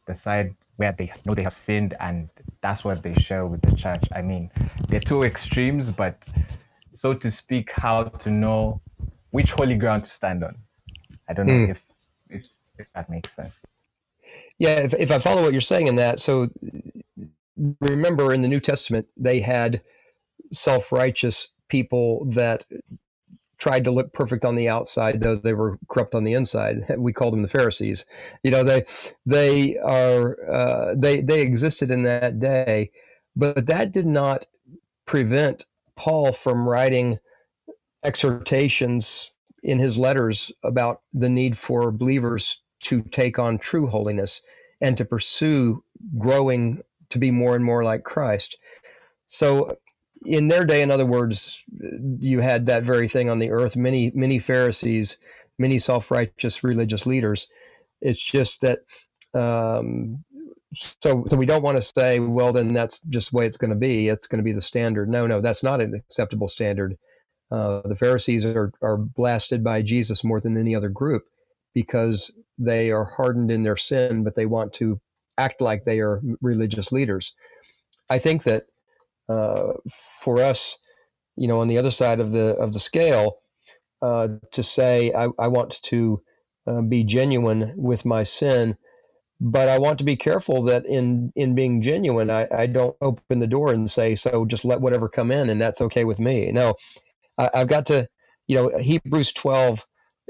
the side where they know they have sinned and that's what they share with the church. I mean, they're two extremes, but so to speak, how to know which holy ground to stand on. I don't know mm. if, if if that makes sense. Yeah, if, if I follow what you're saying in that, so remember in the New Testament they had self-righteous people that tried to look perfect on the outside, though they were corrupt on the inside. We called them the Pharisees. You know, they they are uh, they they existed in that day, but that did not prevent Paul from writing exhortations in his letters about the need for believers to take on true holiness and to pursue growing to be more and more like Christ. So, in their day, in other words, you had that very thing on the earth. Many, many Pharisees, many self-righteous religious leaders. It's just that. Um, so, so we don't want to say, well, then that's just the way it's going to be. It's going to be the standard. No, no, that's not an acceptable standard. Uh, the Pharisees are, are blasted by Jesus more than any other group because they are hardened in their sin, but they want to act like they are religious leaders. I think that uh, for us, you know, on the other side of the of the scale, uh, to say I, I want to uh, be genuine with my sin, but I want to be careful that in in being genuine, I, I don't open the door and say so. Just let whatever come in, and that's okay with me. No, I, I've got to, you know, Hebrews twelve,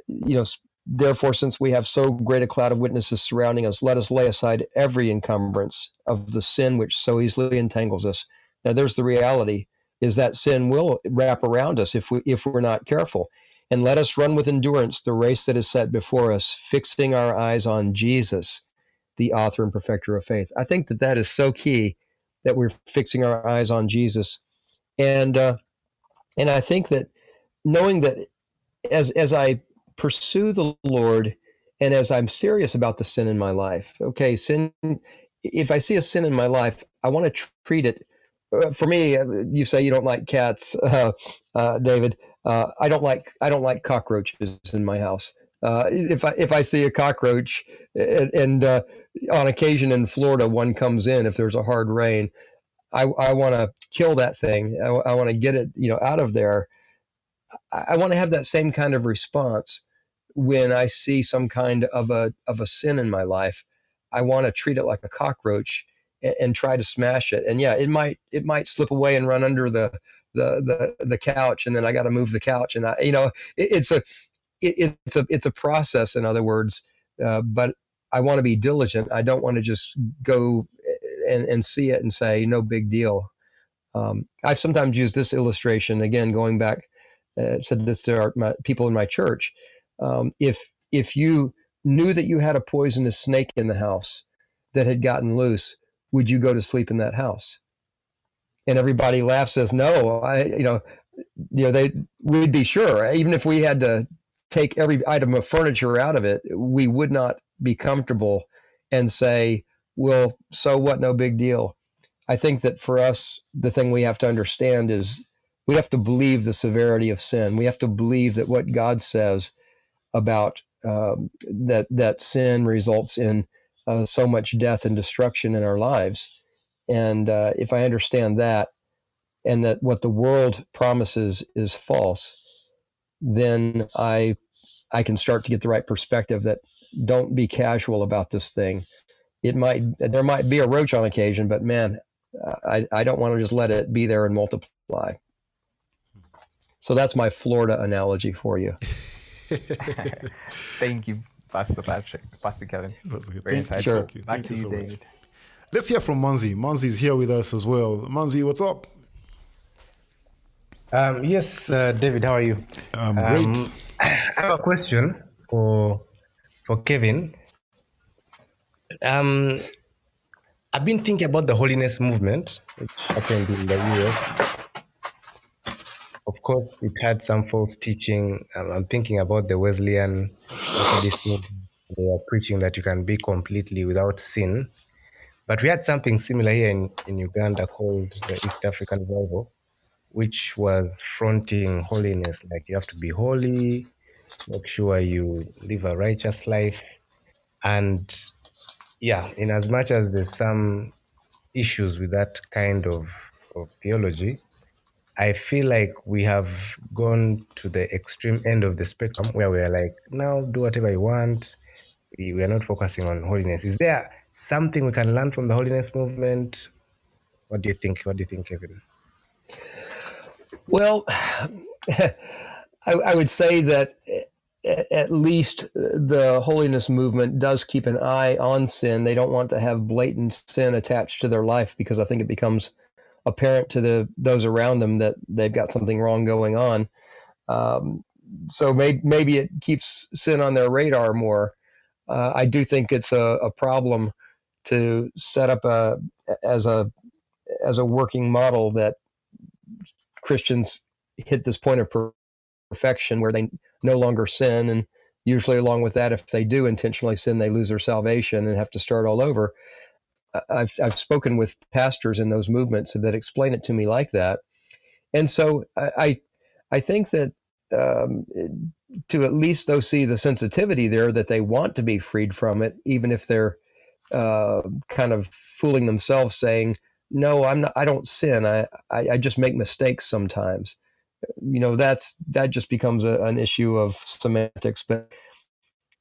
you know, Therefore, since we have so great a cloud of witnesses surrounding us, let us lay aside every encumbrance of the sin which so easily entangles us. Now, there's the reality: is that sin will wrap around us if we if we're not careful. And let us run with endurance the race that is set before us, fixing our eyes on Jesus, the author and perfecter of faith. I think that that is so key that we're fixing our eyes on Jesus, and uh, and I think that knowing that as as I pursue the Lord and as I'm serious about the sin in my life, okay, sin, if I see a sin in my life, I want to treat it. Uh, for me, uh, you say you don't like cats, uh, uh, David. Uh, I don't like I don't like cockroaches in my house. Uh, if I if I see a cockroach, and, and on occasion in Florida, one comes in if there's a hard rain, I, I want to kill that thing. I, I want to get it you know out of there. I, I want to have that same kind of response when I see some kind of a of a sin in my life, I want to treat it like a cockroach and, try to smash it. And yeah, it might it might slip away and run under the the the, the couch, and then I got to move the couch. And I, you know, it, it's a it, it's a it's a process. In other words, uh, but I want to be diligent. I don't want to just go and, and see it and say no big deal. Um, I've sometimes used this illustration again, going back. Uh, said this to our, my, people in my church um, if if you knew that you had a poisonous snake in the house that had gotten loose, would you go to sleep in that house? And everybody laughs, says, "No, I, you know, you know, they we'd be sure, even if we had to take every item of furniture out of it, we would not be comfortable and say, well, so what? No big deal. I think that for us, the thing we have to understand is we have to believe the severity of sin. We have to believe that what God says about um, that that sin results in uh, so much death and destruction in our lives. And uh, if I understand that, and that what the world promises is false, then I I can start to get the right perspective. That don't be casual about this thing. It might there might be a roach on occasion, but man, I I don't want to just let it be there and multiply. So that's my Florida analogy for you. Thank you, Pastor Patrick, Pastor Kevin. Very insightful. Sure. Back Thank to you, so David. Much. Let's hear from Manzi. Manzi is here with us as well. Manzi, what's up? Um, yes, uh, David, how are you? Um, great. Um, I have a question for for Kevin. Um, I've been thinking about the holiness movement, which happened in the US of course, it had some false teaching. Um, I'm thinking about the Wesleyan They are preaching that you can be completely without sin. But we had something similar here in, in Uganda called the East African Revival, which was fronting holiness. Like you have to be holy, make sure you live a righteous life. And yeah, in as much as there's some issues with that kind of, of theology, I feel like we have gone to the extreme end of the spectrum where we are like, now do whatever you want. We, are not focusing on holiness. Is there something we can learn from the holiness movement? What do you think? What do you think, Kevin? Well, I, I would say that at least the holiness movement does keep an eye on sin. They don't want to have blatant sin attached to their life because I think it becomes apparent to the those around them that they've got something wrong going on. Um, so may, maybe it keeps sin on their radar more. Uh, I do think it's a, a, problem to set up a as a as a working model that Christians hit this point of perfection where they no longer sin, and usually along with that, if they do intentionally sin, they lose their salvation and have to start all over. I've I've spoken with pastors in those movements that explain it to me like that, and so I I think that um, to at least though see the sensitivity there that they want to be freed from it, even if they're uh, kind of fooling themselves, saying, "No, I'm not. I don't sin. I I, I just make mistakes sometimes." You know, that's that just becomes a, an issue of semantics. But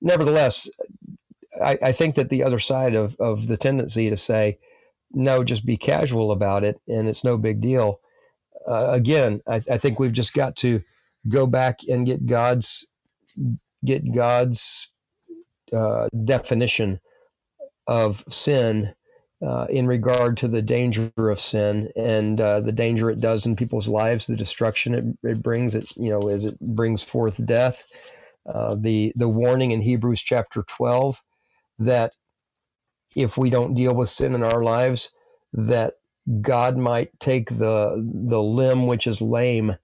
nevertheless, I, I think that the other side of of the tendency to say, "No, just be casual about it, and it's no big deal." Uh, again, I, I think we've just got to go back and get God's get God's uh, definition of sin uh, in regard to the danger of sin and uh, the danger it does in people's lives, the destruction it, it brings. It you know as it brings forth death. Uh, the the warning in Hebrews chapter twelve that if we don't deal with sin in our lives, that God might take the the limb which is lame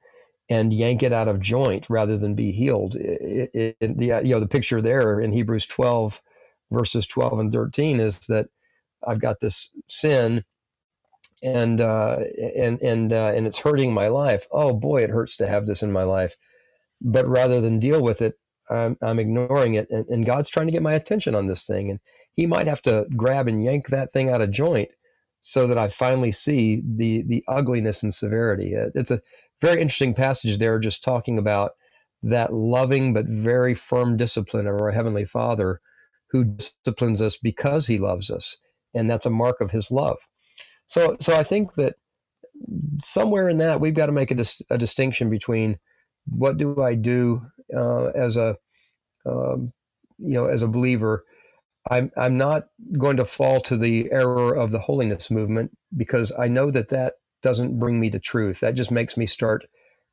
and yank it out of joint rather than be healed. It, it, the you know the picture there in Hebrews 12 verses 12 and 13 is that I've got this sin and uh, and and uh, and it's hurting my life. Oh boy, it hurts to have this in my life. But rather than deal with it, I'm, I'm ignoring it, and, and God's trying to get my attention on this thing, and He might have to grab and yank that thing out of joint so that I finally see the the ugliness and severity. It's a very interesting passage there, just talking about that loving but very firm discipline of our Heavenly Father who disciplines us because He loves us. And that's a mark of His love. So, so I think that somewhere in that, we've got to make a, dis- a distinction between what do I do uh, as a um, you know as a believer I'm I'm not going to fall to the error of the holiness movement because I know that that doesn't bring me to truth. That just makes me start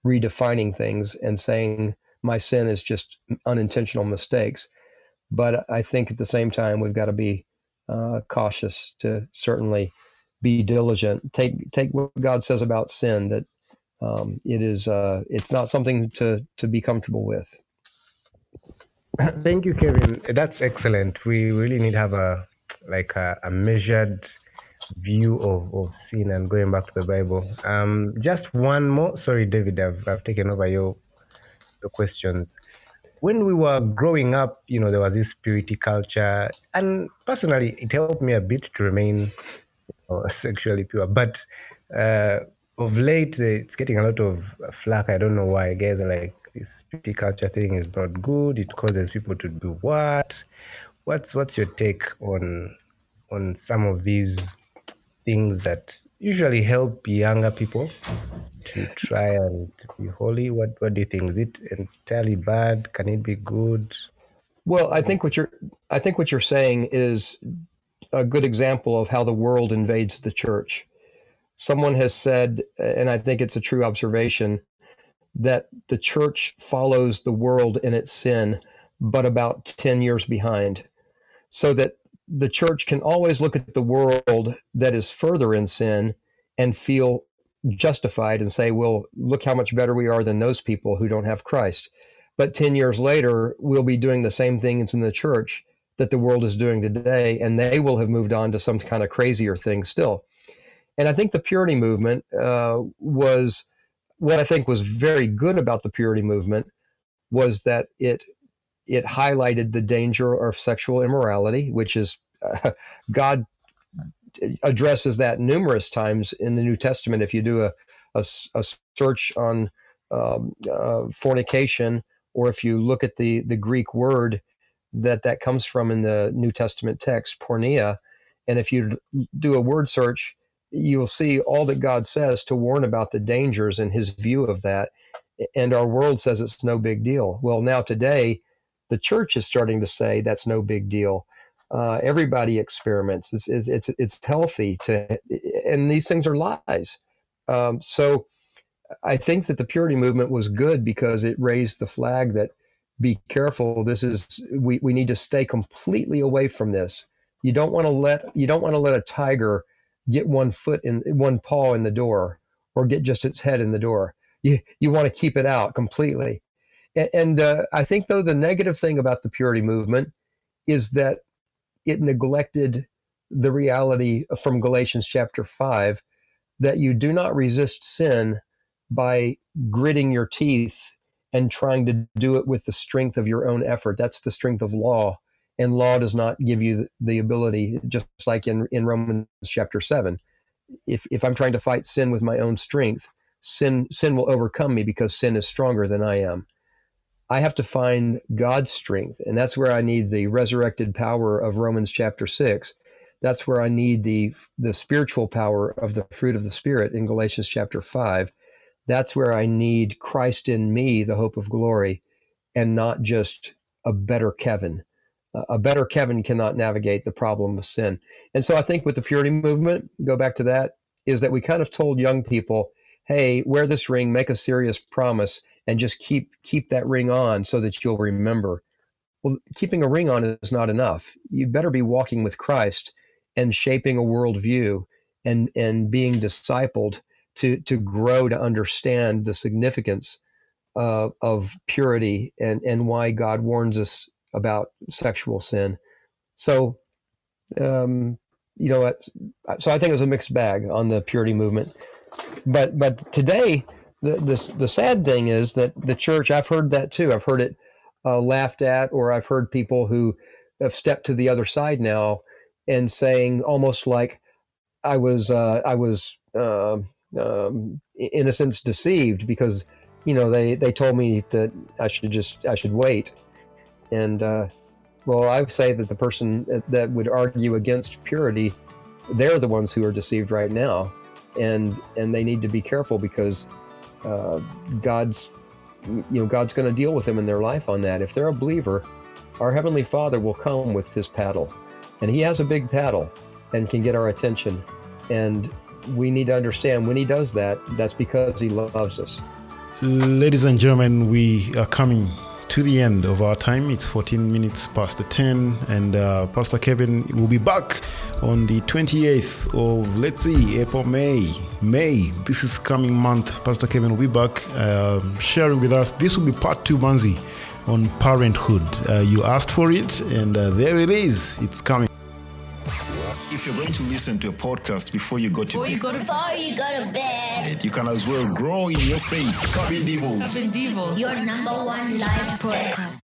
redefining things and saying my sin is just unintentional mistakes. But I think at the same time, we've got to be uh, cautious to certainly be diligent. Take take what God says about sin that um, it is uh, it's not something to to be comfortable with. Thank you, Kevin. That's excellent. We really need to have a like a, a measured view of, of sin and going back to the Bible. Um, just one more. Sorry, David, I've, I've taken over your, your questions. When we were growing up, you know, there was this purity culture, and personally, it helped me a bit to remain you know, sexually pure. But uh, of late, it's getting a lot of flack. I don't know why. Guys like, this purity culture thing is not good. It causes people to do what? What's what's your take on on some of these things that usually help younger people to try and be holy? What What do you think? Is it entirely bad? Can it be good? Well, I think what you're I think what you're saying is a good example of how the world invades the church. Someone has said, and I think it's a true observation, that the church follows the world in its sin, but about 10 years behind. So that the church can always look at the world that is further in sin and feel justified and say, well, look how much better we are than those people who don't have Christ. But 10 years later, we'll be doing the same things in the church that the world is doing today, and they will have moved on to some kind of crazier thing still. And I think the purity movement uh, was what I think was very good about the purity movement was that it it highlighted the danger of sexual immorality, which is uh, God addresses that numerous times in the New Testament. If you do a, a, a search on um, uh, fornication, or if you look at the, the Greek word that that comes from in the New Testament text, porneia, and if you do a word search, you'll see all that God says to warn about the dangers and his view of that. And our world says it's no big deal. Well, now today, the church is starting to say that's no big deal. Uh, everybody experiments. It's, it's, it's, it's healthy to, and these things are lies. Um, so I think that the purity movement was good because it raised the flag that be careful. This is we, we need to stay completely away from this. You don't want to let you don't want to let a tiger get one foot in one paw in the door or get just its head in the door. You you want to keep it out completely. And, and uh, I think though the negative thing about the purity movement is that it neglected the reality from Galatians chapter five that you do not resist sin by gritting your teeth and trying to do it with the strength of your own effort. That's the strength of law. And law does not give you the ability, just like in, in Romans chapter 7. If, if I'm trying to fight sin with my own strength, sin, sin will overcome me because sin is stronger than I am. I have to find God's strength. And that's where I need the resurrected power of Romans chapter 6. That's where I need the, the spiritual power of the fruit of the Spirit in Galatians chapter 5 that's where I need Christ in me, the hope of glory, and not just a better Kevin. A better Kevin cannot navigate the problem of sin. And so I think with the purity movement, go back to that, is that we kind of told young people, hey, wear this ring, make a serious promise, and just keep keep that ring on so that you'll remember. Well, keeping a ring on is not enough. You better be walking with Christ and shaping a worldview and and being discipled to to grow to understand the significance uh, of purity and and why God warns us about sexual sin. So, um, you know, so I think it was a mixed bag on the purity movement. But but today, the the, the sad thing is that the church. I've heard that too. I've heard it uh, laughed at, or I've heard people who have stepped to the other side now and saying almost like I was uh, I was uh, um, in a sense deceived because you know they they told me that I should just I should wait, and uh, well I would say that the person that would argue against purity, they're the ones who are deceived right now, and and they need to be careful because uh, God's you know God's going to deal with them in their life on that. If they're a believer, our heavenly Father will come with His paddle, and He has a big paddle and can get our attention, and we need to understand when he does that, that's because he loves us. Ladies and gentlemen, we are coming to the end of our time. It's 14 minutes past the 10, and uh, Pastor Kevin will be back on the 28th of, let's see, April, May. May, this is coming month. Pastor Kevin will be back uh, sharing with us. This will be part two, Manzi, on parenthood. Uh, you asked for it, and uh, there it is. It's coming if you're going to listen to a podcast before you go to before bed, you go to, before you go to bed, you can as well grow in your faith. Cabin Devils. Cabin Devils. Your number one live podcast.